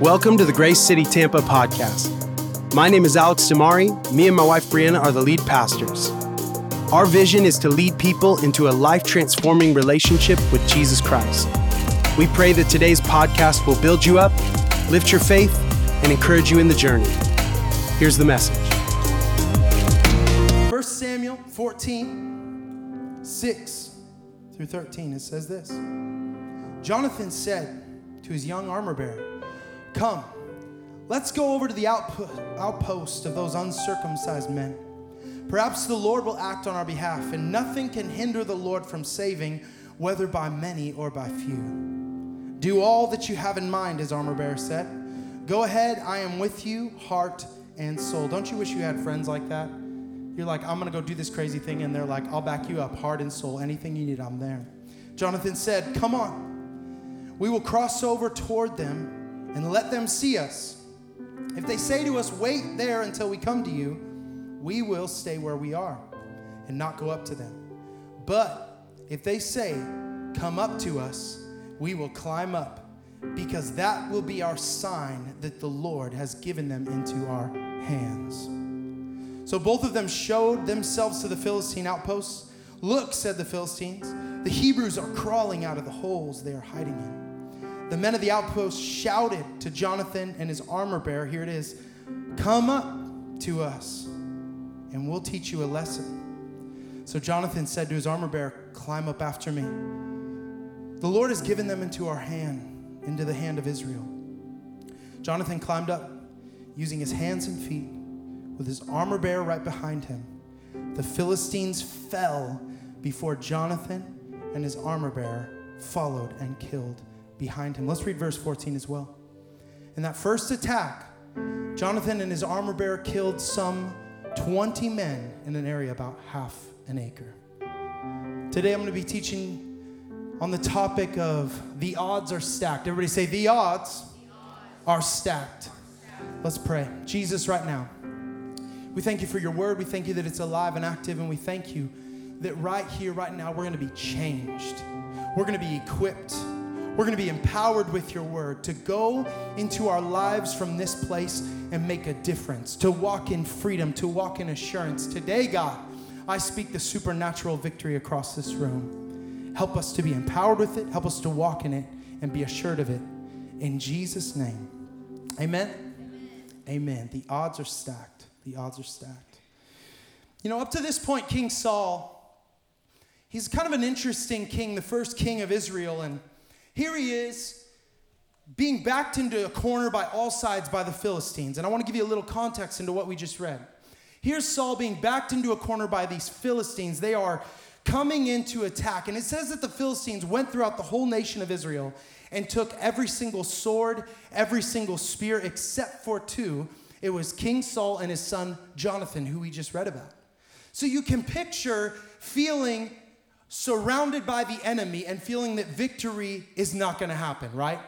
Welcome to the Grace City Tampa podcast. My name is Alex DiMare. Me and my wife Brianna are the lead pastors. Our vision is to lead people into a life transforming relationship with Jesus Christ. We pray that today's podcast will build you up, lift your faith, and encourage you in the journey. Here's the message 1 Samuel 14, 6 through 13, it says this Jonathan said to his young armor bearer, Come, let's go over to the outpost of those uncircumcised men. Perhaps the Lord will act on our behalf, and nothing can hinder the Lord from saving, whether by many or by few. Do all that you have in mind, his armor bearer said. Go ahead, I am with you, heart and soul. Don't you wish you had friends like that? You're like, I'm gonna go do this crazy thing, and they're like, I'll back you up, heart and soul. Anything you need, I'm there. Jonathan said, Come on. We will cross over toward them and let them see us. If they say to us, Wait there until we come to you, we will stay where we are and not go up to them. But if they say, Come up to us, we will climb up, because that will be our sign that the Lord has given them into our hands. So both of them showed themselves to the Philistine outposts. Look, said the Philistines, the Hebrews are crawling out of the holes they are hiding in. The men of the outpost shouted to Jonathan and his armor bearer, here it is, come up to us and we'll teach you a lesson. So Jonathan said to his armor bearer, climb up after me. The Lord has given them into our hand, into the hand of Israel. Jonathan climbed up using his hands and feet with his armor bearer right behind him. The Philistines fell before Jonathan and his armor bearer followed and killed behind him. Let's read verse 14 as well. In that first attack, Jonathan and his armor bearer killed some 20 men in an area about half an acre. Today I'm going to be teaching on the topic of the odds are stacked. Everybody say, the odds, are stacked. Let's pray. Jesus, right now, we thank you for your word. We thank you that it's alive and active, and we thank you that right here, right now, we're going to be changed. We're going to be equipped we're going to be empowered with your word to go into our lives from this place and make a difference, to walk in freedom, to walk in assurance. Today, God, I speak the supernatural victory across this room. Help us to be empowered with it, help us to walk in it and be assured of it. In Jesus' name. Amen. Amen. Amen. The odds are stacked. The odds are stacked. You know, up to this point, King Saul, he's kind of an interesting king, the first king of Israel. And here he is being backed into a corner by all sides by the Philistines. And I want to give you a little context into what we just read. Here's Saul being backed into a corner by these Philistines. They are coming into attack. And it says that the Philistines went throughout the whole nation of Israel and took every single sword, every single spear, except for two. It was King Saul and his son Jonathan, who we just read about. So you can picture feeling surrounded by the enemy and feeling that victory is not going to happen, right?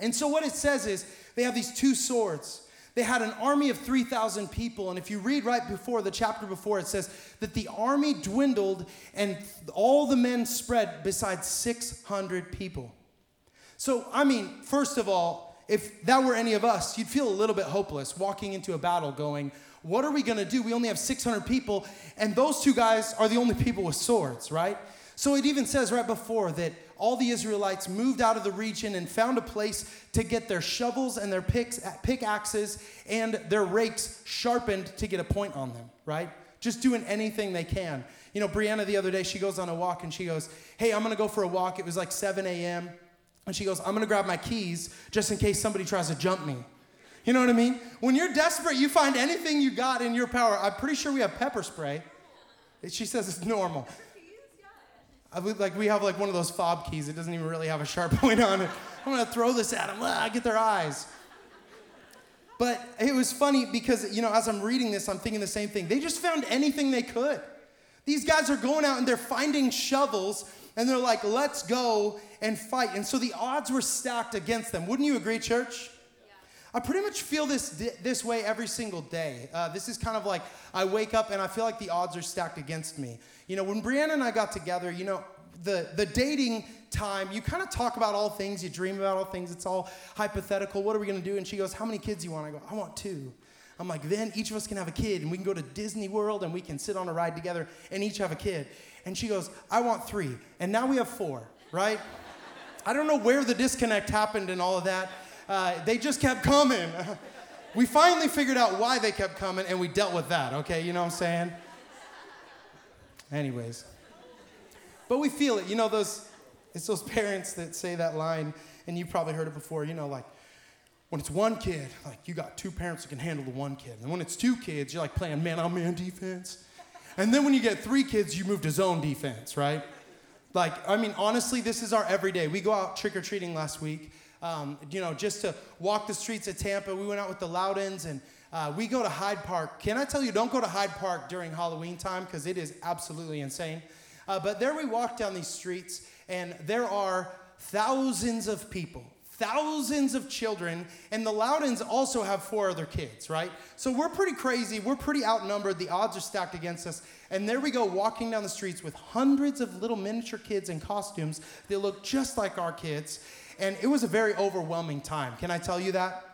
And so what it says is they have these two swords. They had an army of 3,000 people. And if you read right before the chapter before, it says that the army dwindled and all the men spread besides 600 people. So, I mean, first of all, if that were any of us, you'd feel a little bit hopeless walking into a battle going, what are we to do? We only have 600 people, and those two guys are the only people with swords, right? So it even says right before that all the Israelites moved out of the region and found a place to get their shovels and their picks, pickaxes and their rakes sharpened to get a point on them, right? Just doing anything they can. You know, Brianna the other day, she goes on a walk and she goes, Hey, I'm gonna go for a walk. It was like 7 a.m. And she goes, I'm gonna grab my keys just in case somebody tries to jump me. You know what I mean? When you're desperate, you find anything you got in your power. I'm pretty sure we have pepper spray. She says it's normal. I, like we have like one of those fob keys. It doesn't even really have a sharp point on it. I'm gonna throw this at them. Ah, get their eyes. But it was funny because you know as I'm reading this, I'm thinking the same thing. They just found anything they could. These guys are going out and they're finding shovels and they're like, let's go and fight. And so the odds were stacked against them. Wouldn't you agree, church? I pretty much feel this this way every single day. Uh, this is kind of like I wake up and I feel like the odds are stacked against me. You know, when Brianna and I got together, you know, the, the dating time, you kind of talk about all things, you dream about all things, it's all hypothetical. What are we gonna do? And she goes, How many kids do you want? I go, I want two. I'm like, then each of us can have a kid and we can go to Disney World and we can sit on a ride together and each have a kid. And she goes, I want three. And now we have four, right? I don't know where the disconnect happened and all of that. Uh, they just kept coming. we finally figured out why they kept coming and we dealt with that, okay? You know what I'm saying? Anyways. But we feel it. You know, those, it's those parents that say that line, and you've probably heard it before, you know, like, when it's one kid, like you got two parents that can handle the one kid. And when it's two kids, you're like playing man on man defense. And then when you get three kids, you move to zone defense, right? Like, I mean, honestly, this is our everyday. We go out trick or treating last week, um, you know, just to walk the streets of Tampa. We went out with the Loudons and uh, we go to Hyde Park. Can I tell you, don't go to Hyde Park during Halloween time because it is absolutely insane. Uh, but there we walk down these streets, and there are thousands of people, thousands of children, and the Loudons also have four other kids, right? So we're pretty crazy. We're pretty outnumbered. The odds are stacked against us. And there we go, walking down the streets with hundreds of little miniature kids in costumes that look just like our kids. And it was a very overwhelming time. Can I tell you that?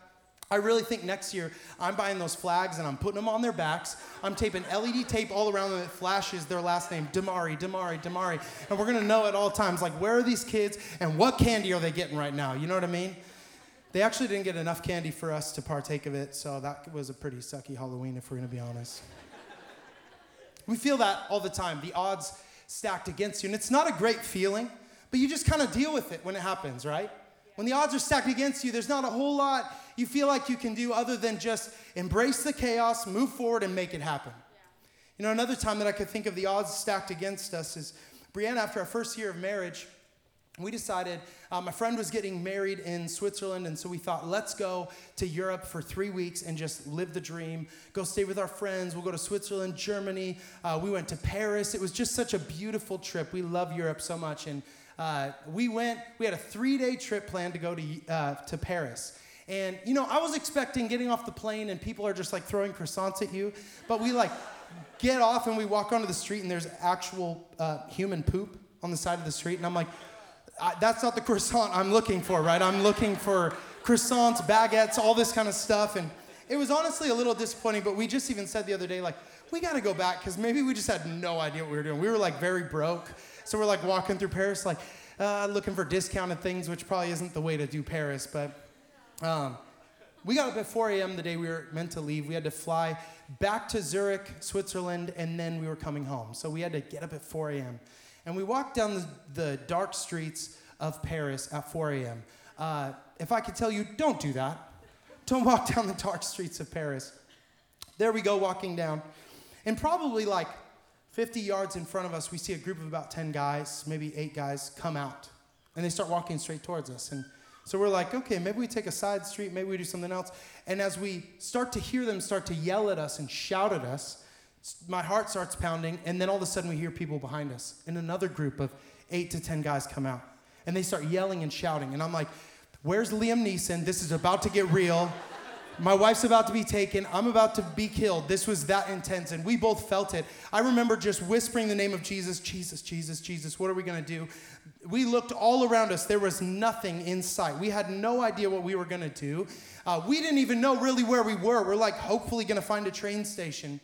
I really think next year I'm buying those flags and I'm putting them on their backs. I'm taping LED tape all around them that flashes their last name, DiMare, DiMare, DiMare. And we're gonna know at all times, like, where are these kids and what candy are they getting right now? You know what I mean? They actually didn't get enough candy for us to partake of it, so that was a pretty sucky Halloween, if we're gonna be honest. we feel that all the time, the odds stacked against you. And it's not a great feeling, but you just kind of deal with it when it happens, right? When the odds are stacked against you, there's not a whole lot you feel like you can do other than just embrace the chaos, move forward, and make it happen. Yeah. You know, another time that I could think of the odds stacked against us is Brianna, after our first year of marriage, we decided uh, my friend was getting married in Switzerland, and so we thought, let's go to Europe for three weeks and just live the dream. Go stay with our friends. We'll go to Switzerland, Germany. Uh, we went to Paris. It was just such a beautiful trip. We love Europe so much, and uh, we went. We had a three-day trip planned to go to uh, to Paris. And you know, I was expecting getting off the plane and people are just like throwing croissants at you, but we like get off and we walk onto the street and there's actual uh, human poop on the side of the street, and I'm like, that's not the croissant I'm looking for, right? I'm looking for croissants, baguettes, all this kind of stuff, and it was honestly a little disappointing. But we just even said the other day, like, we got to go back because maybe we just had no idea what we were doing. We were like very broke, so we're like walking through Paris, like uh, looking for discounted things, which probably isn't the way to do Paris, but um, we got up at 4 a.m. the day we were meant to leave. We had to fly back to Zurich, Switzerland, and then we were coming home. So we had to get up at 4 a.m. And we walked down the, the dark streets of Paris at 4 a.m. Uh, if I could tell you, don't do that. Don't walk down the dark streets of Paris. There we go, walking down. And probably like 50 yards in front of us, we see a group of about 10 guys, maybe eight guys, come out. And they start walking straight towards us. And so we're like, okay, maybe we take a side street, maybe we do something else. And as we start to hear them start to yell at us and shout at us, my heart starts pounding, and then all of a sudden we hear people behind us. And another group of eight to 10 guys come out. And they start yelling and shouting. And I'm like, where's Liam Neeson? This is about to get real. My wife's about to be taken. I'm about to be killed. This was that intense, and we both felt it. I remember just whispering the name of Jesus Jesus, Jesus, Jesus. What are we going to do? We looked all around us. There was nothing in sight. We had no idea what we were going to do. Uh, we didn't even know really where we were. We're like, hopefully, going to find a train station.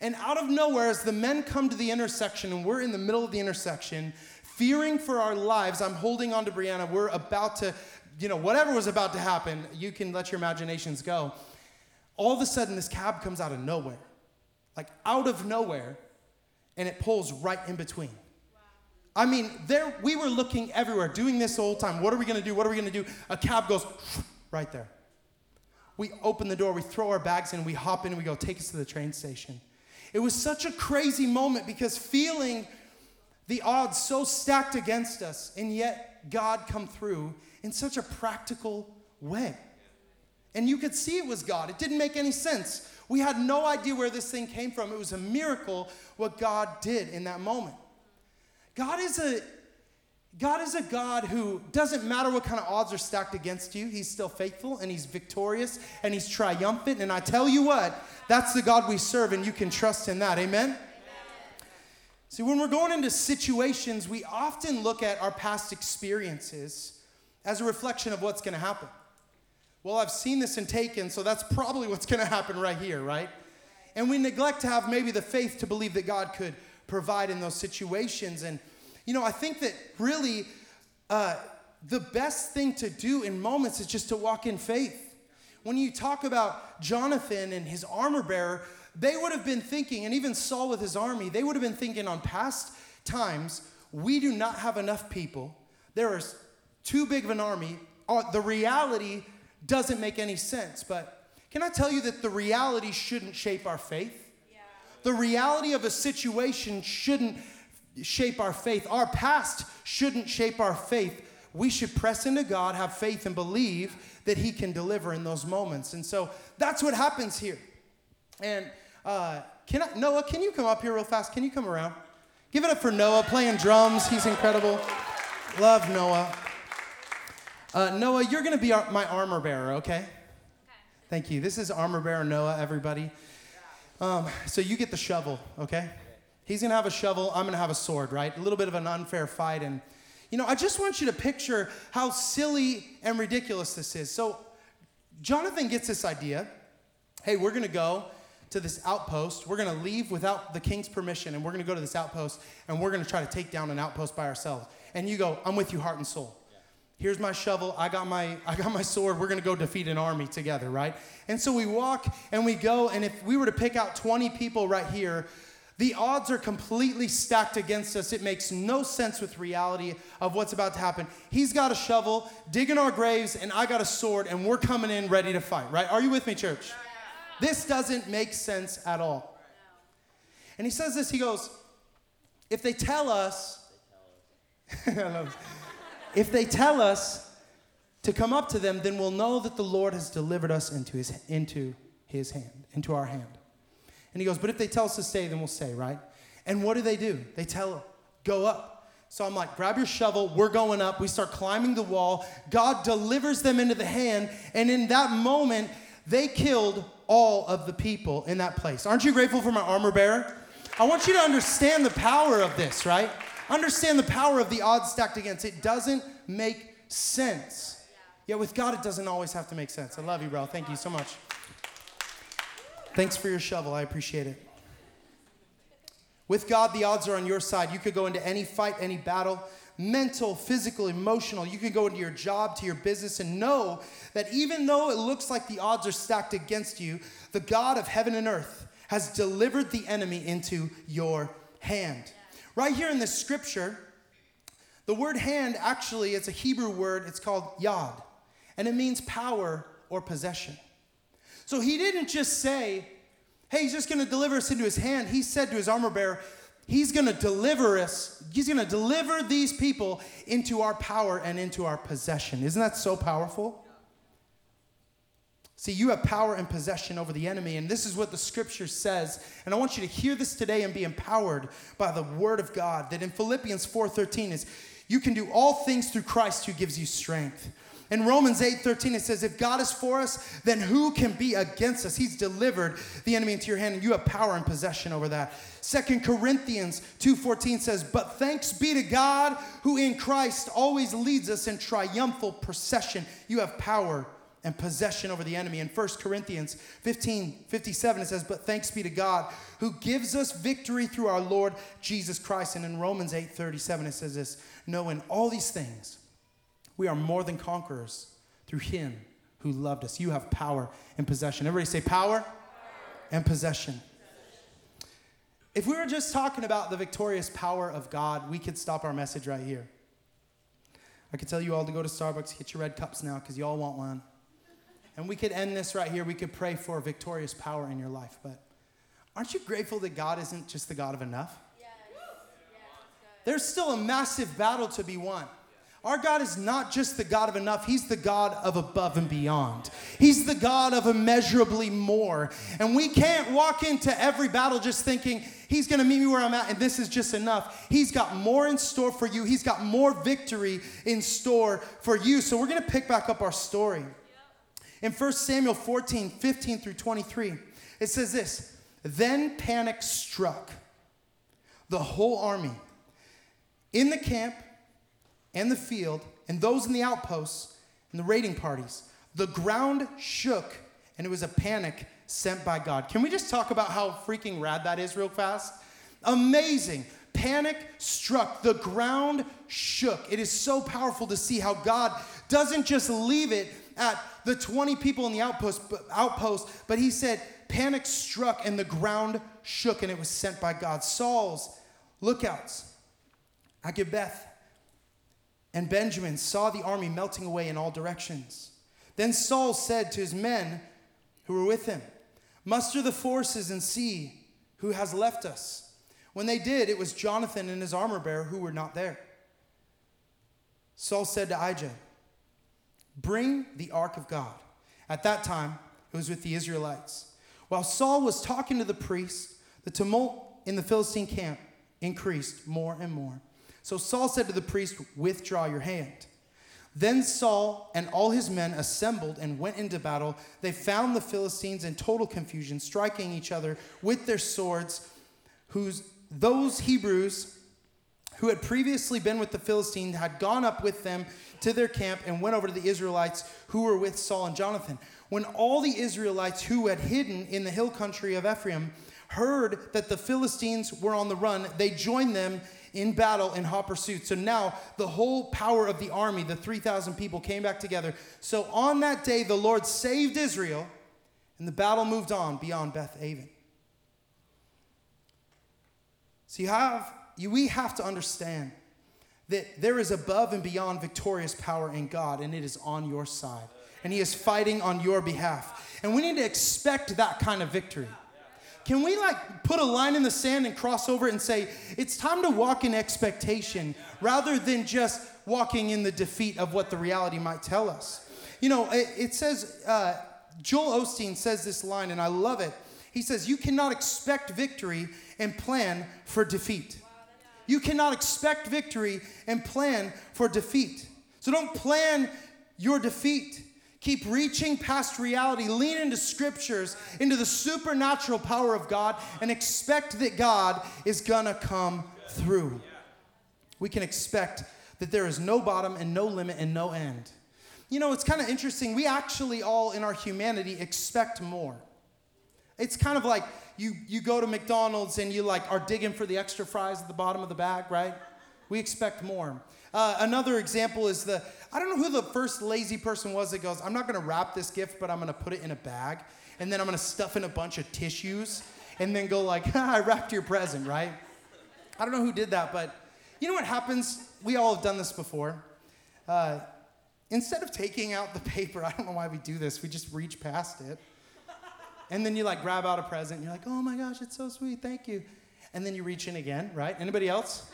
And out of nowhere, as the men come to the intersection, and we're in the middle of the intersection, fearing for our lives, I'm holding on to Brianna. We're about to you know, whatever was about to happen, you can let your imaginations go. All of a sudden, this cab comes out of nowhere, like out of nowhere, and it pulls right in between. I mean, there we were looking everywhere, doing this the whole time. What are we gonna do? What are we gonna do? A cab goes right there. We open the door, we throw our bags in, we hop in, and we go, take us to the train station. It was such a crazy moment because feeling the odds so stacked against us, and yet God come through in such a practical way. And you could see it was God. It didn't make any sense. We had no idea where this thing came from. It was a miracle what God did in that moment. God is a God is a God who doesn't matter what kind of odds are stacked against you, He's still faithful and He's victorious and He's triumphant. And I tell you what, that's the God we serve, and you can trust in that. Amen? See, when we're going into situations, we often look at our past experiences as a reflection of what's going to happen. Well, I've seen this and Taken, so that's probably what's going to happen right here, right? And we neglect to have maybe the faith to believe that God could provide in those situations. And, you know, I think that really uh, the best thing to do in moments is just to walk in faith. When you talk about Jonathan and his armor bearer, they would have been thinking, and even Saul with his army, they would have been thinking on past times, we do not have enough people. There is too big of an army. Uh, the reality doesn't make any sense. But can I tell you that the reality shouldn't shape our faith? The reality of a situation shouldn't shape our faith. Our past shouldn't shape our faith. We should press into God, have faith, and believe that He can deliver in those moments. And so that's what happens here. And uh, can I, Noah, can you come up here real fast? Can you come around? Give it up for Noah playing drums. He's incredible. Love Noah. Uh, Noah, you're going to be our, my armor bearer, okay? okay? Thank you. This is armor bearer Noah, everybody. Um, so you get the shovel, okay? He's going to have a shovel. I'm going to have a sword, right? A little bit of an unfair fight. And, you know, I just want you to picture how silly and ridiculous this is. So Jonathan gets this idea hey, we're going to go to this outpost. We're going to leave without the king's permission, and we're going to go to this outpost, and we're going to try to take down an outpost by ourselves. And you go, I'm with you, heart and soul. Here's my shovel. I got my I got my sword. We're going to go defeat an army together, right? And so we walk and we go and if we were to pick out 20 people right here, the odds are completely stacked against us. It makes no sense with reality of what's about to happen. He's got a shovel, digging our graves, and I got a sword, and we're coming in ready to fight, right? Are you with me, church? This doesn't make sense at all. And he says this, he goes, if they tell us, if they tell us to come up to them, then we'll know that the Lord has delivered us into his, into his hand, into our hand. And he goes, but if they tell us to stay, then we'll stay, right? And what do they do? They tell, go up. So I'm like, grab your shovel, we're going up. We start climbing the wall. God delivers them into the hand. And in that moment, they killed all of the people in that place. Aren't you grateful for my armor bearer? I want you to understand the power of this, right? Understand the power of the odds stacked against. It doesn't make sense. Yet with God, it doesn't always have to make sense. I love you, bro. Thank you so much. Thanks for your shovel. I appreciate it. With God, the odds are on your side. You could go into any fight, any battle, mental, physical, emotional. You can go into your job, to your business, and know that even though it looks like the odds are stacked against you, the God of heaven and earth has delivered the enemy into your hand. Right here in this scripture, the word hand actually, it's a Hebrew word, it's called yad, and it means power or possession. So he didn't just say, hey, he's just gonna deliver us into his hand. He said to his armor bearer, he's gonna deliver us, he's gonna deliver these people into our power and into our possession. Isn't that so powerful? See, you have power and possession over the enemy, and this is what the scripture says. And I want you to hear this today and be empowered by the word of God. That in Philippians 4:13 is you can do all things through Christ who gives you strength. In Romans 8 13, it says, If God is for us, then who can be against us? He's delivered the enemy into your hand, and you have power and possession over that. Second Corinthians 2:14 says, But thanks be to God who in Christ always leads us in triumphal procession. You have power and possession over the enemy. In 1 Corinthians 15 57, it says, But thanks be to God who gives us victory through our Lord Jesus Christ. And in Romans 8 37, it says this, Knowing all these things, we are more than conquerors through him who loved us. You have power and possession. Everybody say power, power. and possession. If we were just talking about the victorious power of God, we could stop our message right here. I could tell you all to go to Starbucks, get your red cups now because you all want one. And we could end this right here. We could pray for victorious power in your life. But aren't you grateful that God isn't just the God of enough? Yes. There's still a massive battle to be won. Our God is not just the God of enough, He's the God of above and beyond. He's the God of immeasurably more. And we can't walk into every battle just thinking, He's gonna meet me where I'm at and this is just enough. He's got more in store for you, He's got more victory in store for you. So we're gonna pick back up our story. In 1 Samuel 14, 15 through 23, it says this Then panic struck the whole army, in the camp and the field, and those in the outposts and the raiding parties. The ground shook, and it was a panic sent by God. Can we just talk about how freaking rad that is, real fast? Amazing. Panic struck, the ground shook. It is so powerful to see how God doesn't just leave it at the 20 people in the outpost, outpost but he said, panic struck and the ground shook, and it was sent by God. Saul's lookouts at Gibeah and Benjamin saw the army melting away in all directions. Then Saul said to his men who were with him, Muster the forces and see who has left us. When they did, it was Jonathan and his armor bearer who were not there. Saul said to Ahijah, Bring the ark of God. At that time, it was with the Israelites. While Saul was talking to the priests, the tumult in the Philistine camp increased more and more. So Saul said to the priest, Withdraw your hand. Then Saul and all his men assembled and went into battle. They found the Philistines in total confusion, striking each other with their swords, whose those Hebrews who had previously been with the Philistines had gone up with them to their camp and went over to the Israelites who were with Saul and Jonathan. When all the Israelites who had hidden in the hill country of Ephraim heard that the Philistines were on the run, they joined them in battle in hot pursuit. So now the whole power of the army, the 3,000 people, came back together. So on that day, the Lord saved Israel, and the battle moved on beyond Beth Aven. So you have, you, we have to understand that there is above and beyond victorious power in God, and it is on your side. And He is fighting on your behalf. And we need to expect that kind of victory. Can we like put a line in the sand and cross over and say, it's time to walk in expectation rather than just walking in the defeat of what the reality might tell us? You know, it, it says, uh, Joel Osteen says this line, and I love it. He says, You cannot expect victory and plan for defeat. You cannot expect victory and plan for defeat. So don't plan your defeat. Keep reaching past reality. Lean into scriptures, into the supernatural power of God, and expect that God is gonna come through. We can expect that there is no bottom and no limit and no end. You know, it's kind of interesting. We actually all in our humanity expect more. It's kind of like you, you go to McDonald's and you like are digging for the extra fries at the bottom of the bag, right? We expect more. Uh, another example is the I don't know who the first lazy person was that goes, I'm not gonna wrap this gift, but I'm gonna put it in a bag, and then I'm gonna stuff in a bunch of tissues, and then go like, I wrapped your present, right? I don't know who did that, but you know what happens? We all have done this before. Uh, instead of taking out the paper, I don't know why we do this, we just reach past it. And then you like grab out a present, and you're like, oh my gosh, it's so sweet, thank you. And then you reach in again, right? Anybody else?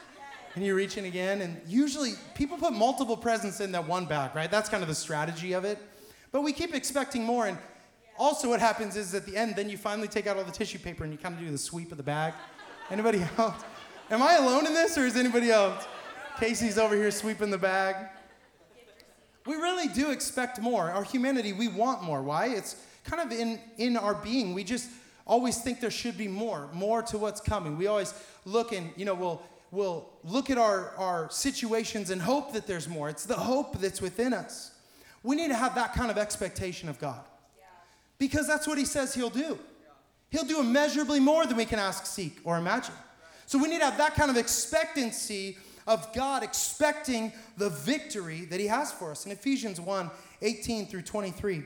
And you reach in again. And usually people put multiple presents in that one bag, right? That's kind of the strategy of it. But we keep expecting more. And also, what happens is at the end, then you finally take out all the tissue paper and you kind of do the sweep of the bag. Anybody else? Am I alone in this or is anybody else? Casey's over here sweeping the bag. We really do expect more. Our humanity, we want more. Why? It's kind of in, in our being. We just always think there should be more, more to what's coming. We always look and, you know, we'll will look at our, our situations and hope that there's more. It's the hope that's within us. We need to have that kind of expectation of God because that's what He says He'll do. He'll do immeasurably more than we can ask, seek, or imagine. So we need to have that kind of expectancy of God expecting the victory that He has for us. In Ephesians 1 18 through 23,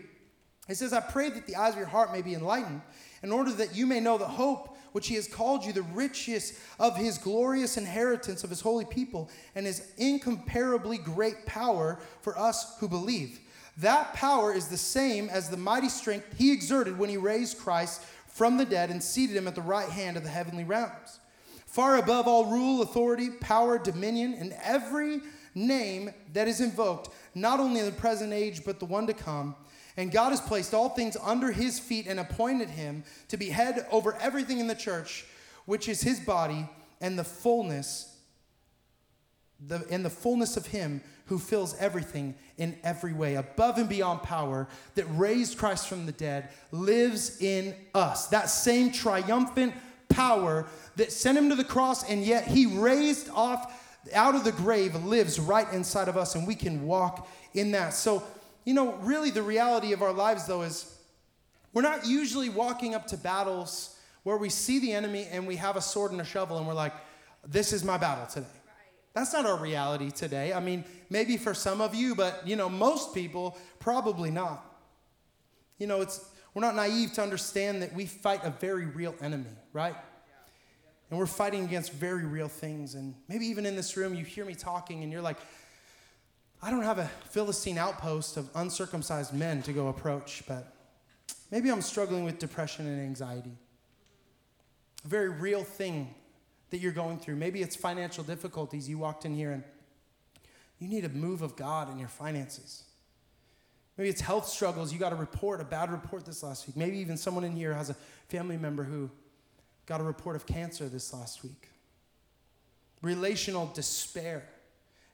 it says, I pray that the eyes of your heart may be enlightened, in order that you may know the hope which he has called you, the richest of his glorious inheritance of his holy people, and his incomparably great power for us who believe. That power is the same as the mighty strength he exerted when he raised Christ from the dead and seated him at the right hand of the heavenly realms. Far above all rule, authority, power, dominion, and every name that is invoked, not only in the present age, but the one to come. And God has placed all things under his feet and appointed him to be head over everything in the church, which is his body, and the fullness, the, and the fullness of him who fills everything in every way, above and beyond power, that raised Christ from the dead, lives in us. That same triumphant power that sent him to the cross, and yet he raised off out of the grave lives right inside of us, and we can walk in that. So, you know, really the reality of our lives, though, is we're not usually walking up to battles where we see the enemy and we have a sword and a shovel and we're like, this is my battle today. That's not our reality today. I mean, maybe for some of you, but you know, most people probably not. You know, it's we're not naive to understand that we fight a very real enemy, right? And we're fighting against very real things. And maybe even in this room, you hear me talking and you're like, I don't have a Philistine outpost of uncircumcised men to go approach, but maybe I'm struggling with depression and anxiety. A very real thing that you're going through. Maybe it's financial difficulties. You walked in here and you need a move of God in your finances. Maybe it's health struggles. You got a report, a bad report this last week. Maybe even someone in here has a family member who got a report of cancer this last week. Relational despair,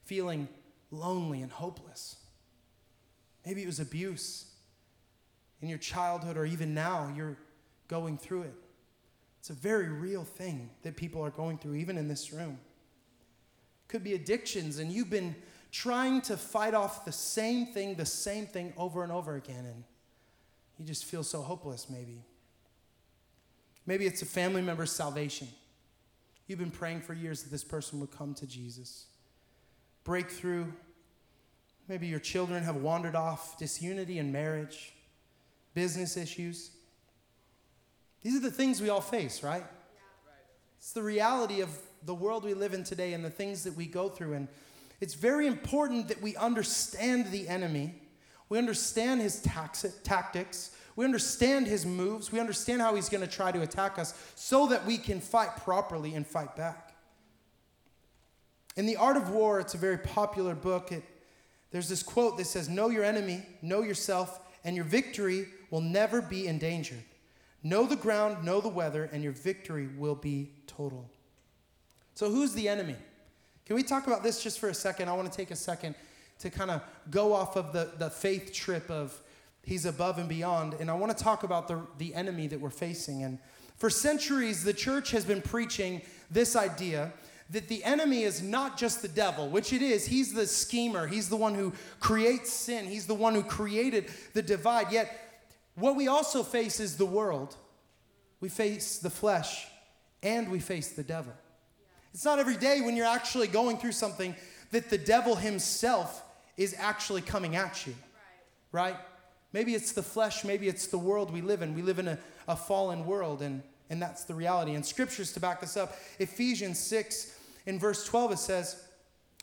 feeling lonely and hopeless. Maybe it was abuse in your childhood, or even now you're going through it. It's a very real thing that people are going through, even in this room. Could be addictions, and you've been trying to fight off the same thing, the same thing over and over again, and you just feel so hopeless, maybe. Maybe it's a family member's salvation. You've been praying for years that this person would come to Jesus. Breakthrough. Maybe your children have wandered off, disunity in marriage, business issues. These are the things we all face, right? It's the reality of the world we live in today and the things that we go through. And it's very important that we understand the enemy, we understand his tactics, we understand his moves. We understand how he's going to try to attack us so that we can fight properly and fight back. In The Art of War, it's a very popular book. It, there's this quote that says, Know your enemy, know yourself, and your victory will never be endangered. Know the ground, know the weather, and your victory will be total. So, who's the enemy? Can we talk about this just for a second? I want to take a second to kind of go off of the, the faith trip of He's above and beyond. And I want to talk about the, the enemy that we're facing. And for centuries, the church has been preaching this idea that the enemy is not just the devil, which it is. He's the schemer, he's the one who creates sin, he's the one who created the divide. Yet, what we also face is the world. We face the flesh and we face the devil. It's not every day when you're actually going through something that the devil himself is actually coming at you. Right? Maybe it's the flesh, maybe it's the world we live in. We live in a, a fallen world, and, and that's the reality. And scriptures to back this up Ephesians 6, in verse 12, it says,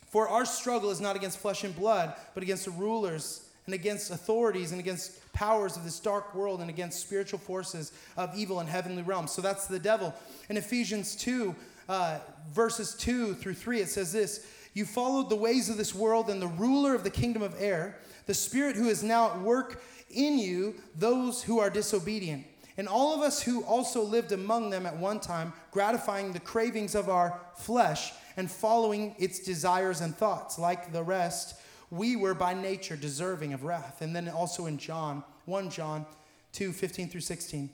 For our struggle is not against flesh and blood, but against the rulers and against authorities and against powers of this dark world and against spiritual forces of evil in heavenly realms. So that's the devil. In Ephesians 2, uh, verses 2 through 3, it says this You followed the ways of this world and the ruler of the kingdom of air, the spirit who is now at work in you those who are disobedient. And all of us who also lived among them at one time, gratifying the cravings of our flesh and following its desires and thoughts. Like the rest, we were by nature deserving of wrath. And then also in John, 1 John 2 15 through 16.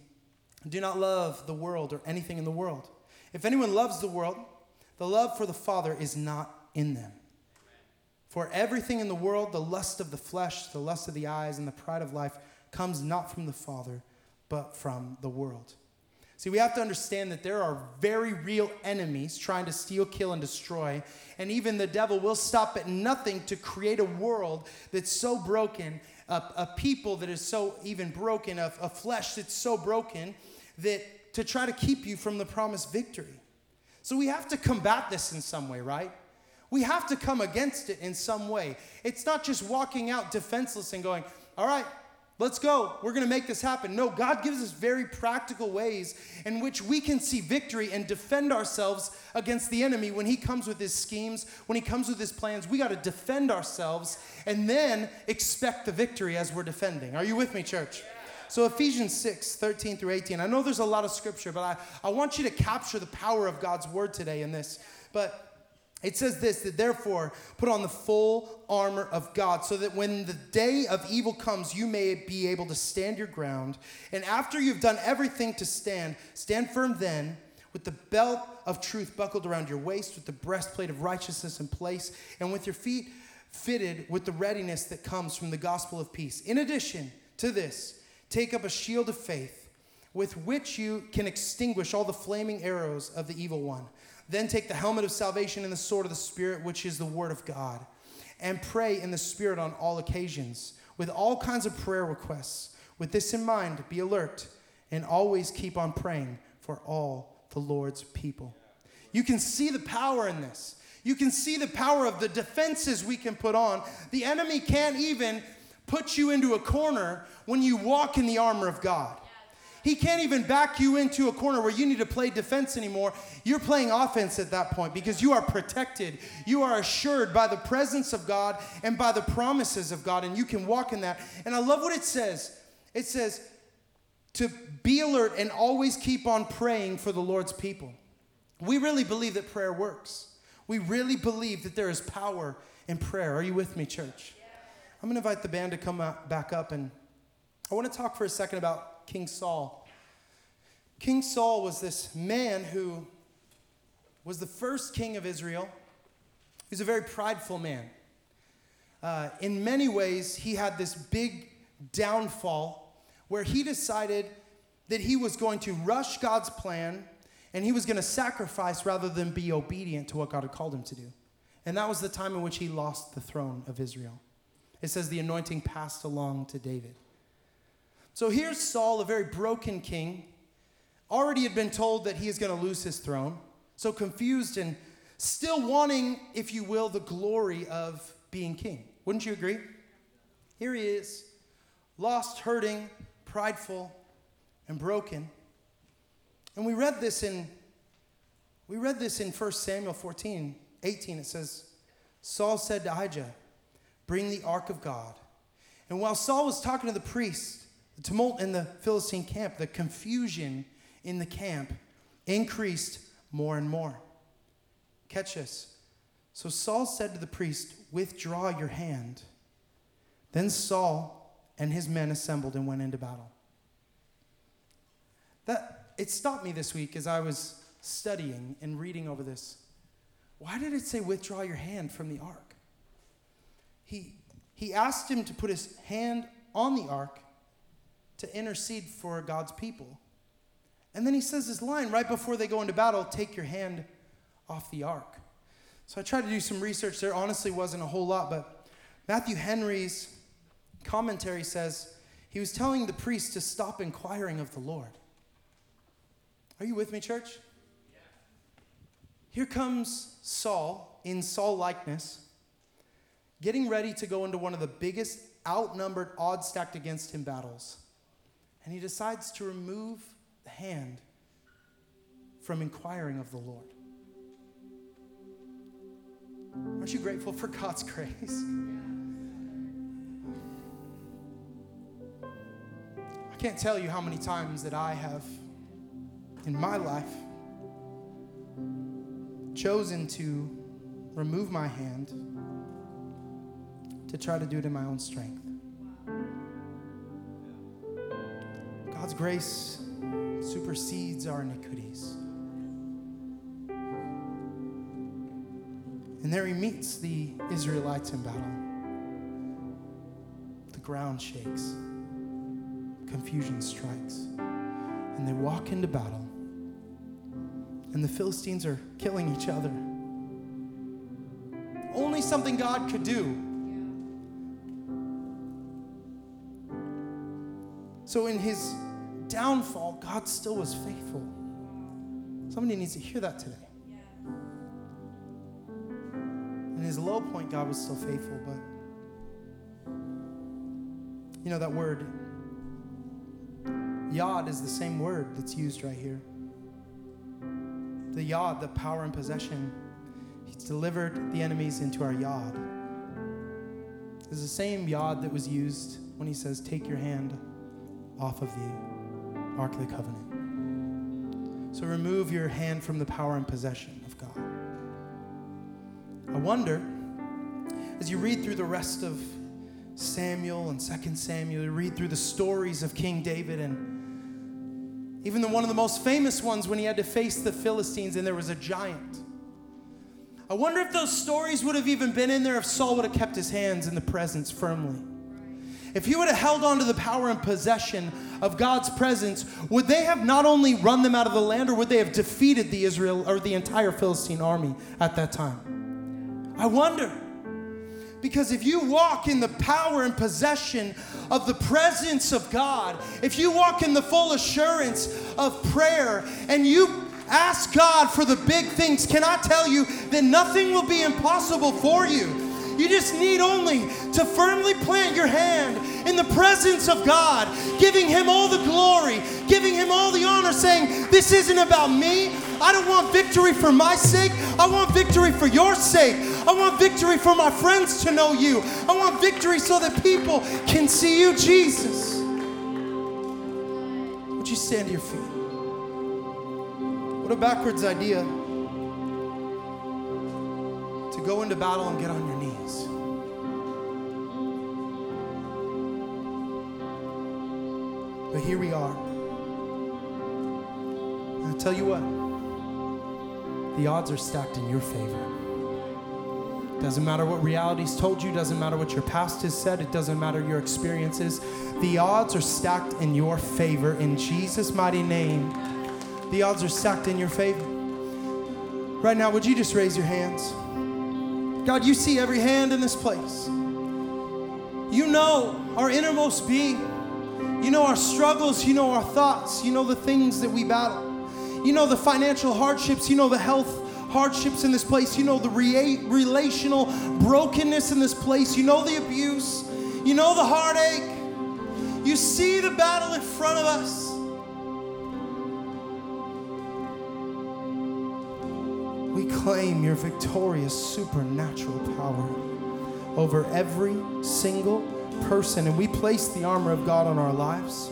Do not love the world or anything in the world. If anyone loves the world, the love for the Father is not in them. For everything in the world, the lust of the flesh, the lust of the eyes, and the pride of life, comes not from the Father, but from the world. See, we have to understand that there are very real enemies trying to steal, kill, and destroy. And even the devil will stop at nothing to create a world that's so broken, a, a people that is so even broken, a, a flesh that's so broken, that to try to keep you from the promised victory. So we have to combat this in some way, right? We have to come against it in some way. It's not just walking out defenseless and going, all right, let's go. We're going to make this happen. No, God gives us very practical ways in which we can see victory and defend ourselves against the enemy when he comes with his schemes, when he comes with his plans. We got to defend ourselves and then expect the victory as we're defending. Are you with me, church? So, Ephesians 6, 13 through 18. I know there's a lot of scripture, but I, I want you to capture the power of God's word today in this. But it says this that therefore put on the full armor of God so that when the day of evil comes, you may be able to stand your ground. And after you've done everything to stand, stand firm then with the belt of truth buckled around your waist, with the breastplate of righteousness in place, and with your feet fitted with the readiness that comes from the gospel of peace. In addition to this, take up a shield of faith with which you can extinguish all the flaming arrows of the evil one. Then take the helmet of salvation and the sword of the Spirit, which is the word of God, and pray in the Spirit on all occasions with all kinds of prayer requests. With this in mind, be alert and always keep on praying for all the Lord's people. You can see the power in this. You can see the power of the defenses we can put on. The enemy can't even put you into a corner when you walk in the armor of God. He can't even back you into a corner where you need to play defense anymore. You're playing offense at that point because you are protected. You are assured by the presence of God and by the promises of God, and you can walk in that. And I love what it says it says to be alert and always keep on praying for the Lord's people. We really believe that prayer works. We really believe that there is power in prayer. Are you with me, church? I'm going to invite the band to come back up, and I want to talk for a second about King Saul. King Saul was this man who was the first king of Israel. He was a very prideful man. Uh, in many ways, he had this big downfall where he decided that he was going to rush God's plan and he was going to sacrifice rather than be obedient to what God had called him to do. And that was the time in which he lost the throne of Israel. It says the anointing passed along to David. So here's Saul, a very broken king, already had been told that he is going to lose his throne. So confused and still wanting, if you will, the glory of being king. Wouldn't you agree? Here he is, lost, hurting, prideful, and broken. And we read this in we read this in 1 Samuel 14, 18. It says, Saul said to Ahijah, Bring the ark of God. And while Saul was talking to the priest, the tumult in the Philistine camp, the confusion in the camp increased more and more. Catch this. So Saul said to the priest, Withdraw your hand. Then Saul and his men assembled and went into battle. That it stopped me this week as I was studying and reading over this. Why did it say withdraw your hand from the ark? He he asked him to put his hand on the ark to intercede for God's people. And then he says this line right before they go into battle take your hand off the ark. So I tried to do some research. There honestly wasn't a whole lot, but Matthew Henry's commentary says he was telling the priest to stop inquiring of the Lord. Are you with me, church? Here comes Saul in Saul likeness, getting ready to go into one of the biggest outnumbered, odds stacked against him battles. And he decides to remove the hand from inquiring of the Lord. Aren't you grateful for God's grace? I can't tell you how many times that I have in my life chosen to remove my hand to try to do it in my own strength. God's grace supersedes our iniquities. And there he meets the Israelites in battle. The ground shakes, confusion strikes, and they walk into battle and the Philistines are killing each other. Only something God could do. So, in his downfall, God still was faithful. Somebody needs to hear that today. In his low point, God was still faithful, but you know that word, Yod, is the same word that's used right here the yod, the power and possession. He's delivered the enemies into our yod. It's the same yod that was used when he says, Take your hand off of the Ark of the Covenant. So remove your hand from the power and possession of God. I wonder, as you read through the rest of Samuel and 2 Samuel, you read through the stories of King David and Even the, one of the most famous ones when he had to face the Philistines and there was a giant. I wonder if those stories would have even been in there if Saul would have kept his hands in the presence firmly. If he would have held on to the power and possession of God's presence, would they have not only run them out of the land, or would they have defeated the Israel or the entire Philistine army at that time? I wonder. Because if you walk in the power and possession of the presence of God, if you walk in the full assurance of prayer and you ask God for the big things, can I tell you that nothing will be impossible for you? You just need only to firmly plant your hand in the presence of God, giving Him all the glory, giving Him all the honor, saying, This isn't about me. I don't want victory for my sake. I want victory for your sake. I want victory for my friends to know you. I want victory so that people can see you, Jesus. Would you stand to your feet? What a backwards idea to go into battle and get on your knees. But here we are. And I tell you what, the odds are stacked in your favor. Doesn't matter what reality's told you, doesn't matter what your past has said, it doesn't matter your experiences. The odds are stacked in your favor in Jesus' mighty name. The odds are stacked in your favor. Right now, would you just raise your hands? God, you see every hand in this place. You know our innermost being. You know our struggles. You know our thoughts. You know the things that we battle. You know the financial hardships. You know the health hardships in this place. You know the rea- relational brokenness in this place. You know the abuse. You know the heartache. You see the battle in front of us. We claim your victorious supernatural power over every single person, and we place the armor of God on our lives.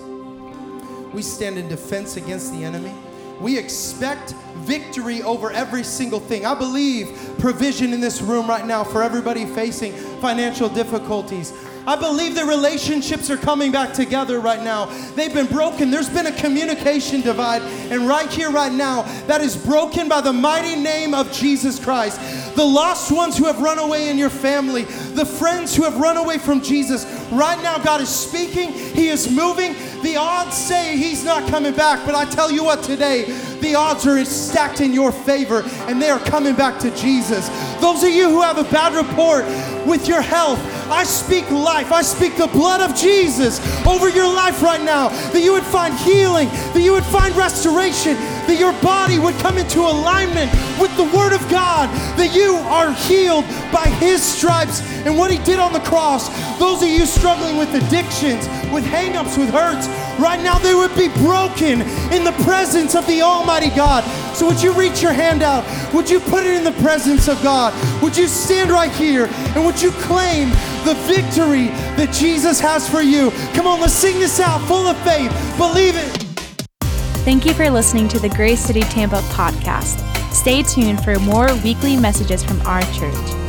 We stand in defense against the enemy. We expect victory over every single thing. I believe provision in this room right now for everybody facing financial difficulties. I believe the relationships are coming back together right now. They've been broken. There's been a communication divide. And right here, right now, that is broken by the mighty name of Jesus Christ. The lost ones who have run away in your family, the friends who have run away from Jesus, right now, God is speaking. He is moving. The odds say He's not coming back. But I tell you what, today, the odds are stacked in your favor and they are coming back to Jesus. Those of you who have a bad report with your health, I speak life. I speak the blood of Jesus over your life right now. That you would find healing, that you would find restoration, that your body would come into alignment with the Word of God, that you are healed by His stripes and what He did on the cross. Those of you struggling with addictions, with hangups, with hurts, right now they would be broken in the presence of the Almighty God. So would you reach your hand out? Would you put it in the presence of God? Would you stand right here and would you claim the victory that Jesus has for you? Come on, let's sing this out full of faith. Believe. Thank you for listening to the Grace City Tampa podcast. Stay tuned for more weekly messages from our church.